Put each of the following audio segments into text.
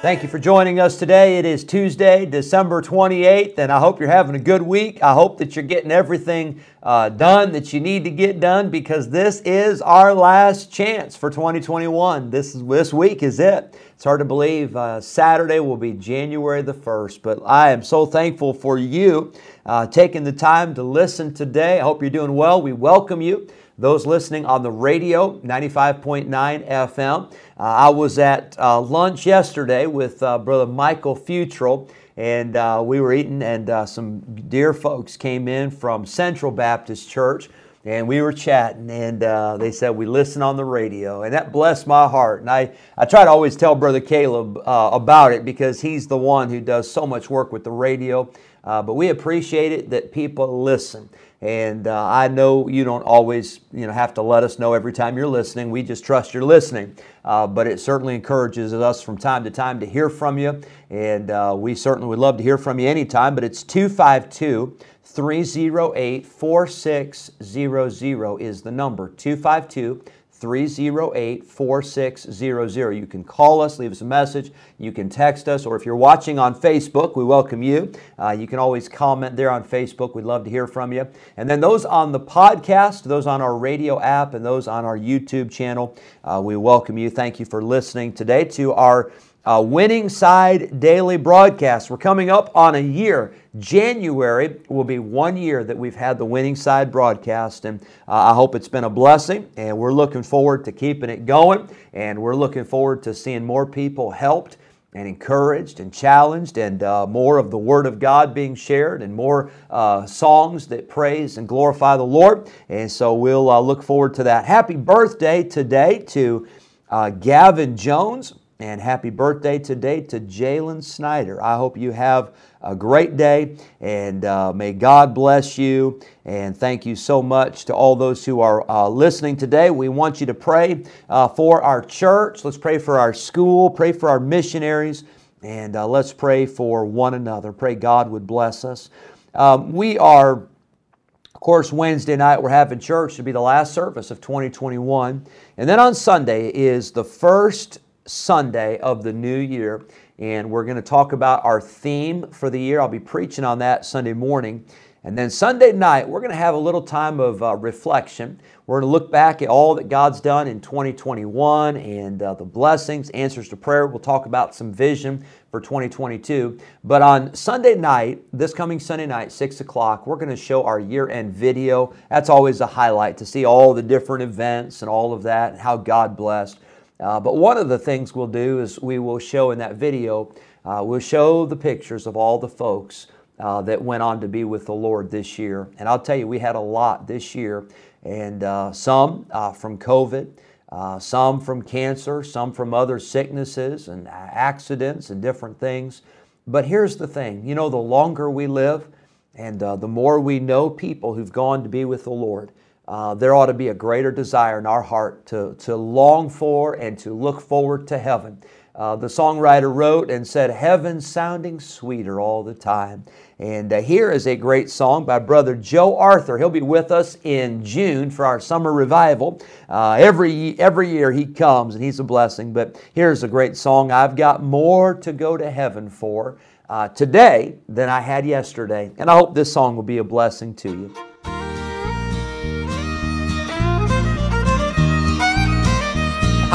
Thank you for joining us today. It is Tuesday, December 28th, and I hope you're having a good week. I hope that you're getting everything uh, done that you need to get done because this is our last chance for 2021. This is this week is it. It's hard to believe uh, Saturday will be January the 1st, but I am so thankful for you uh, taking the time to listen today. I hope you're doing well. We welcome you. Those listening on the radio, 95.9 FM. Uh, I was at uh, lunch yesterday with uh, Brother Michael Futrell, and uh, we were eating, and uh, some dear folks came in from Central Baptist Church, and we were chatting, and uh, they said we listen on the radio, and that blessed my heart. And I, I try to always tell Brother Caleb about it because he's the one who does so much work with the radio. but we appreciate it that people listen. And uh, I know you don't always, you know, have to let us know every time you're listening. We just trust you're listening. Uh, but it certainly encourages us from time to time to hear from you. And uh, we certainly would love to hear from you anytime. But it's 252 308 4600 is the number. 252 308 4600. You can call us, leave us a message, you can text us, or if you're watching on Facebook, we welcome you. Uh, you can always comment there on Facebook. We'd love to hear from you. And then those on the podcast, those on our radio app, and those on our YouTube channel, uh, we welcome you. Thank you for listening today to our uh, Winning Side Daily broadcast. We're coming up on a year. January will be one year that we've had the Winning Side broadcast, and uh, I hope it's been a blessing. And we're looking forward to keeping it going, and we're looking forward to seeing more people helped and encouraged and challenged, and uh, more of the Word of God being shared, and more uh, songs that praise and glorify the Lord. And so we'll uh, look forward to that. Happy birthday today to uh, Gavin Jones. And happy birthday today to Jalen Snyder. I hope you have a great day and uh, may God bless you. And thank you so much to all those who are uh, listening today. We want you to pray uh, for our church. Let's pray for our school, pray for our missionaries, and uh, let's pray for one another. Pray God would bless us. Um, we are, of course, Wednesday night, we're having church to be the last service of 2021. And then on Sunday is the first Sunday of the new year, and we're going to talk about our theme for the year. I'll be preaching on that Sunday morning. And then Sunday night, we're going to have a little time of uh, reflection. We're going to look back at all that God's done in 2021 and uh, the blessings, answers to prayer. We'll talk about some vision for 2022. But on Sunday night, this coming Sunday night, 6 o'clock, we're going to show our year end video. That's always a highlight to see all the different events and all of that and how God blessed. Uh, but one of the things we'll do is we will show in that video, uh, we'll show the pictures of all the folks uh, that went on to be with the Lord this year. And I'll tell you, we had a lot this year, and uh, some uh, from COVID, uh, some from cancer, some from other sicknesses and accidents and different things. But here's the thing you know, the longer we live and the more we know people who've gone to be with the Lord, uh, there ought to be a greater desire in our heart to, to long for and to look forward to heaven. Uh, the songwriter wrote and said, Heaven sounding sweeter all the time. And uh, here is a great song by Brother Joe Arthur. He'll be with us in June for our summer revival. Uh, every, every year he comes and he's a blessing. But here's a great song I've got more to go to heaven for uh, today than I had yesterday. And I hope this song will be a blessing to you.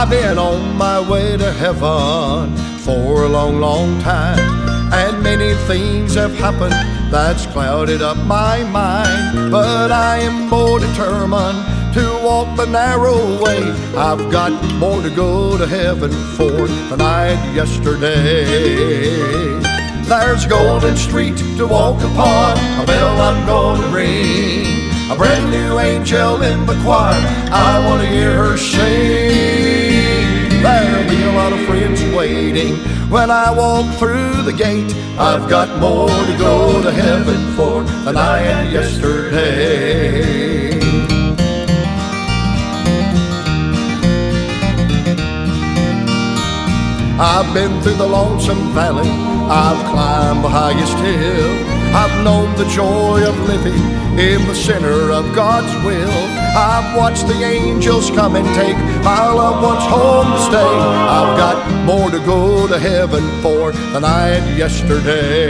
I've been on my way to heaven for a long, long time, and many things have happened that's clouded up my mind. But I am more determined to walk the narrow way. I've got more to go to heaven for than I had yesterday. There's a golden street to walk upon, a bell I'm gonna ring. A brand new angel in the choir. I want to hear her sing. There'll be a lot of friends waiting when I walk through the gate. I've got more to go to heaven for than I had yesterday. I've been through the lonesome valley, I've climbed the highest hill. I've known the joy of living in the center of God's will. I've watched the angels come and take my loved ones home to stay. I've got more to go to heaven for than I had yesterday.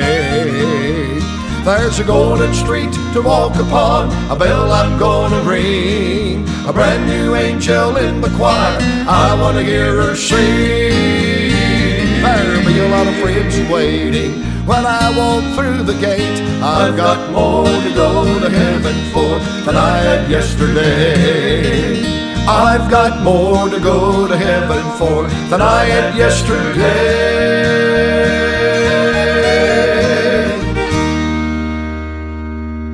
There's a golden street to walk upon, a bell I'm gonna ring. A brand new angel in the choir, I wanna hear her sing. There'll be a lot of friends waiting when I walk through the gate. I've got more to go to heaven for than I had yesterday. I've got more to go to heaven for than I had yesterday.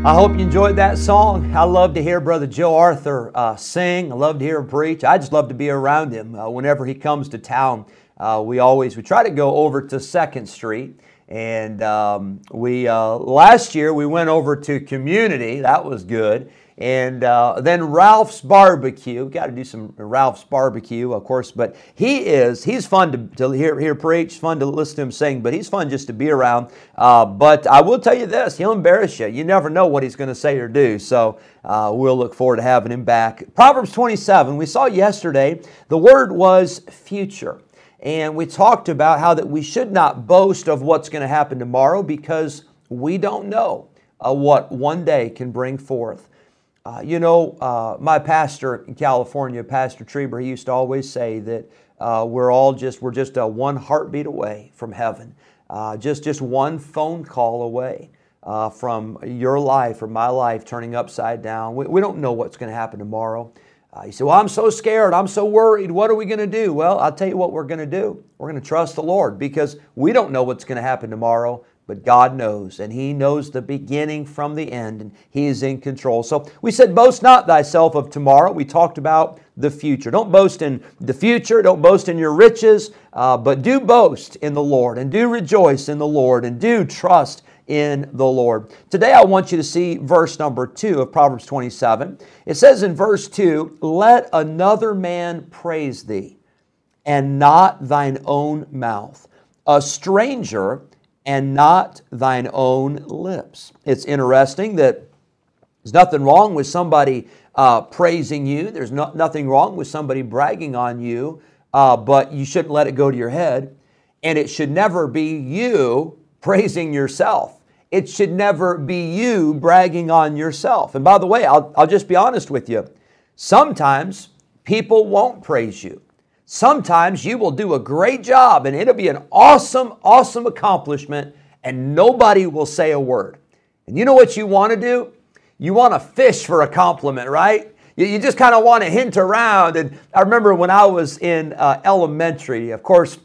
I hope you enjoyed that song. I love to hear Brother Joe Arthur uh, sing. I love to hear him preach. I just love to be around him uh, whenever he comes to town. Uh, we always we try to go over to Second Street, and um, we uh, last year we went over to Community. That was good. And uh, then Ralph's Barbecue. Got to do some Ralph's Barbecue, of course. But he is, he's fun to, to hear, hear preach, fun to listen to him sing, but he's fun just to be around. Uh, but I will tell you this he'll embarrass you. You never know what he's going to say or do. So uh, we'll look forward to having him back. Proverbs 27, we saw yesterday, the word was future. And we talked about how that we should not boast of what's going to happen tomorrow because we don't know uh, what one day can bring forth. Uh, you know, uh, my pastor in California, Pastor Trieber, he used to always say that uh, we're all just we're just a one heartbeat away from heaven, uh, just just one phone call away. Uh, from your life or my life turning upside down. We, we don't know what's going to happen tomorrow. Uh, you say, Well, I'm so scared. I'm so worried. What are we going to do? Well, I'll tell you what we're going to do. We're going to trust the Lord because we don't know what's going to happen tomorrow, but God knows, and He knows the beginning from the end, and He is in control. So we said, Boast not thyself of tomorrow. We talked about the future. Don't boast in the future, don't boast in your riches, uh, but do boast in the Lord, and do rejoice in the Lord, and do trust in the Lord. Today, I want you to see verse number two of Proverbs 27. It says in verse 2 Let another man praise thee, and not thine own mouth, a stranger, and not thine own lips. It's interesting that there's nothing wrong with somebody uh, praising you, there's no, nothing wrong with somebody bragging on you, uh, but you shouldn't let it go to your head. And it should never be you praising yourself. It should never be you bragging on yourself. And by the way, I'll, I'll just be honest with you. Sometimes people won't praise you. Sometimes you will do a great job and it'll be an awesome, awesome accomplishment and nobody will say a word. And you know what you want to do? You want to fish for a compliment, right? You, just kind of want to hint around. And I remember when I was in uh, elementary, of course,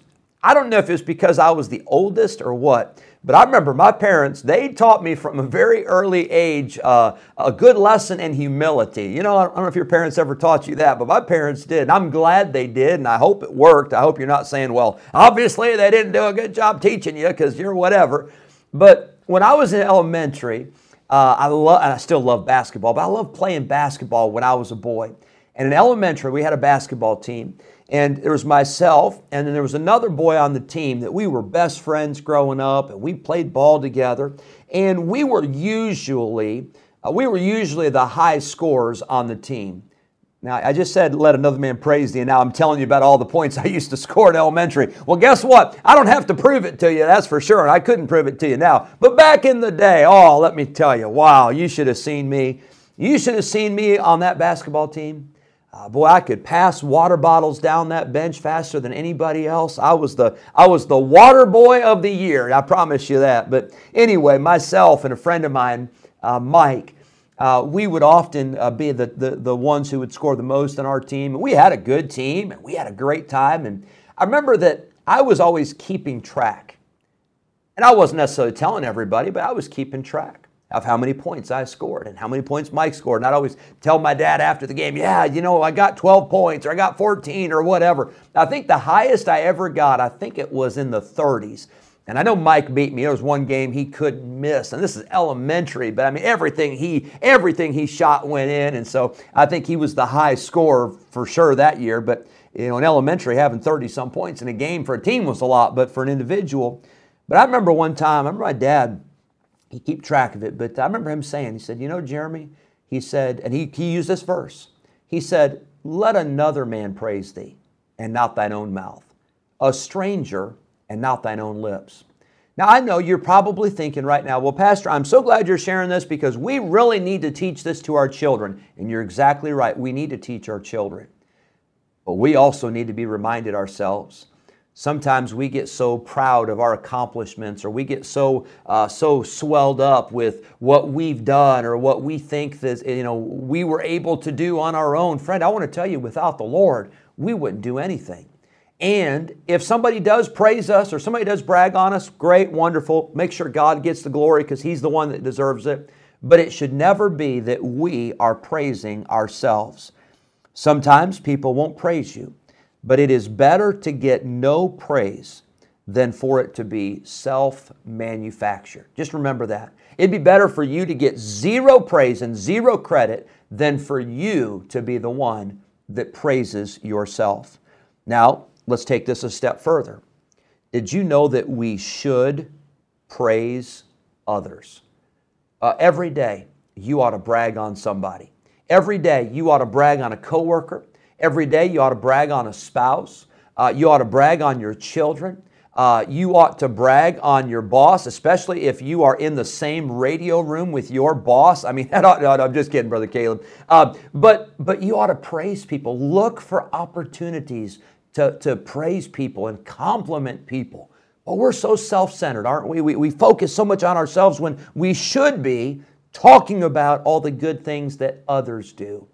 I don't know if it's because I was the oldest or what, but I remember my parents, they taught me from a very early age uh, a good lesson in humility. You know, I don't know if your parents ever taught you that, but my parents did. And I'm glad they did, and I hope it worked. I hope you're not saying, well, obviously they didn't do a good job teaching you because you're whatever. But when I was in elementary, uh, I and I still love basketball, but I loved playing basketball when I was a boy. And in elementary, we had a basketball team. And there was myself, and then there was another boy on the team that we were best friends growing up, and we played ball together. And we were usually, uh, we were usually the high scorers on the team. Now, I just said, let another man praise thee, and now I'm telling you about all the points I used to score in elementary. Well, guess what? I don't have to prove it to you, that's for sure, and I couldn't prove it to you now. But back in the day, oh, let me tell you, wow, you should have seen me. You should have seen me on that basketball team. Uh, boy, I could pass water bottles down that bench faster than anybody else. I was the I was the water boy of the year. I promise you that. But anyway, myself and a friend of mine, uh, Mike, uh, we would often uh, be the, the the ones who would score the most on our team. We had a good team, and we had a great time. And I remember that I was always keeping track, and I wasn't necessarily telling everybody, but I was keeping track. Of how many points I scored and how many points Mike scored. And I'd always tell my dad after the game, yeah, you know, I got 12 points or I got 14 or whatever. I think the highest I ever got, I think it was in the 30s. And I know Mike beat me. There was one game he couldn't miss, and this is elementary, but I mean everything he everything he shot went in, and so I think he was the high scorer for sure that year. But you know, in elementary, having 30 some points in a game for a team was a lot, but for an individual. But I remember one time, I remember my dad he keep track of it, but I remember him saying, he said, You know, Jeremy, he said, and he, he used this verse. He said, Let another man praise thee, and not thine own mouth, a stranger, and not thine own lips. Now, I know you're probably thinking right now, well, Pastor, I'm so glad you're sharing this because we really need to teach this to our children. And you're exactly right. We need to teach our children. But we also need to be reminded ourselves Sometimes we get so proud of our accomplishments, or we get so uh, so swelled up with what we've done, or what we think that you know we were able to do on our own. Friend, I want to tell you, without the Lord, we wouldn't do anything. And if somebody does praise us or somebody does brag on us, great, wonderful. Make sure God gets the glory because He's the one that deserves it. But it should never be that we are praising ourselves. Sometimes people won't praise you. But it is better to get no praise than for it to be self manufactured. Just remember that. It'd be better for you to get zero praise and zero credit than for you to be the one that praises yourself. Now, let's take this a step further. Did you know that we should praise others? Uh, every day, you ought to brag on somebody. Every day, you ought to brag on a coworker. Every day you ought to brag on a spouse. Uh, you ought to brag on your children. Uh, you ought to brag on your boss, especially if you are in the same radio room with your boss. I mean, ought, I'm just kidding, Brother Caleb. Uh, but, but you ought to praise people. Look for opportunities to, to praise people and compliment people. Well, we're so self centered, aren't we? we? We focus so much on ourselves when we should be talking about all the good things that others do.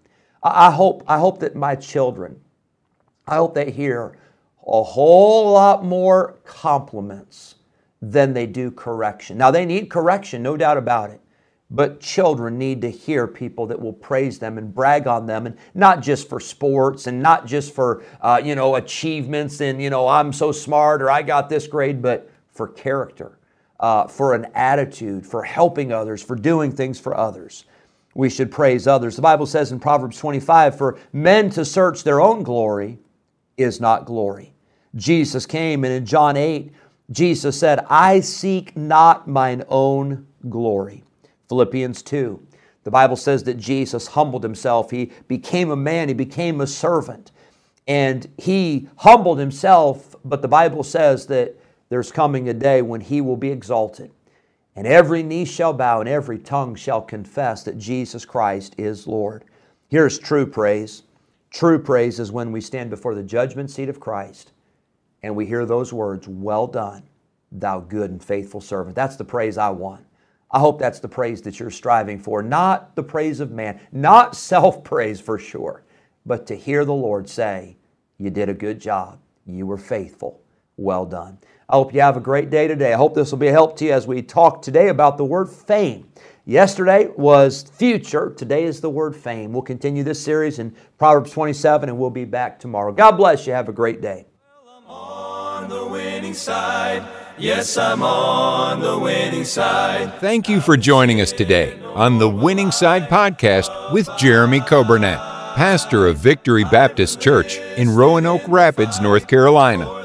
I hope, I hope that my children, I hope they hear a whole lot more compliments than they do correction. Now, they need correction, no doubt about it. But children need to hear people that will praise them and brag on them, and not just for sports and not just for uh, you know achievements and you know I'm so smart or I got this grade, but for character, uh, for an attitude, for helping others, for doing things for others we should praise others. The Bible says in Proverbs 25, for men to search their own glory is not glory. Jesus came, and in John 8, Jesus said, I seek not mine own glory. Philippians 2, the Bible says that Jesus humbled himself. He became a man, he became a servant, and he humbled himself, but the Bible says that there's coming a day when he will be exalted. And every knee shall bow and every tongue shall confess that Jesus Christ is Lord. Here's true praise. True praise is when we stand before the judgment seat of Christ and we hear those words, Well done, thou good and faithful servant. That's the praise I want. I hope that's the praise that you're striving for, not the praise of man, not self praise for sure, but to hear the Lord say, You did a good job, you were faithful, well done. I hope you have a great day today. I hope this will be a help to you as we talk today about the word fame. Yesterday was future. Today is the word fame. We'll continue this series in Proverbs 27 and we'll be back tomorrow. God bless you. Have a great day. Yes, I'm on the winning side. Thank you for joining us today on the Winning Side podcast with Jeremy Coburnett, pastor of Victory Baptist Church in Roanoke Rapids, North Carolina.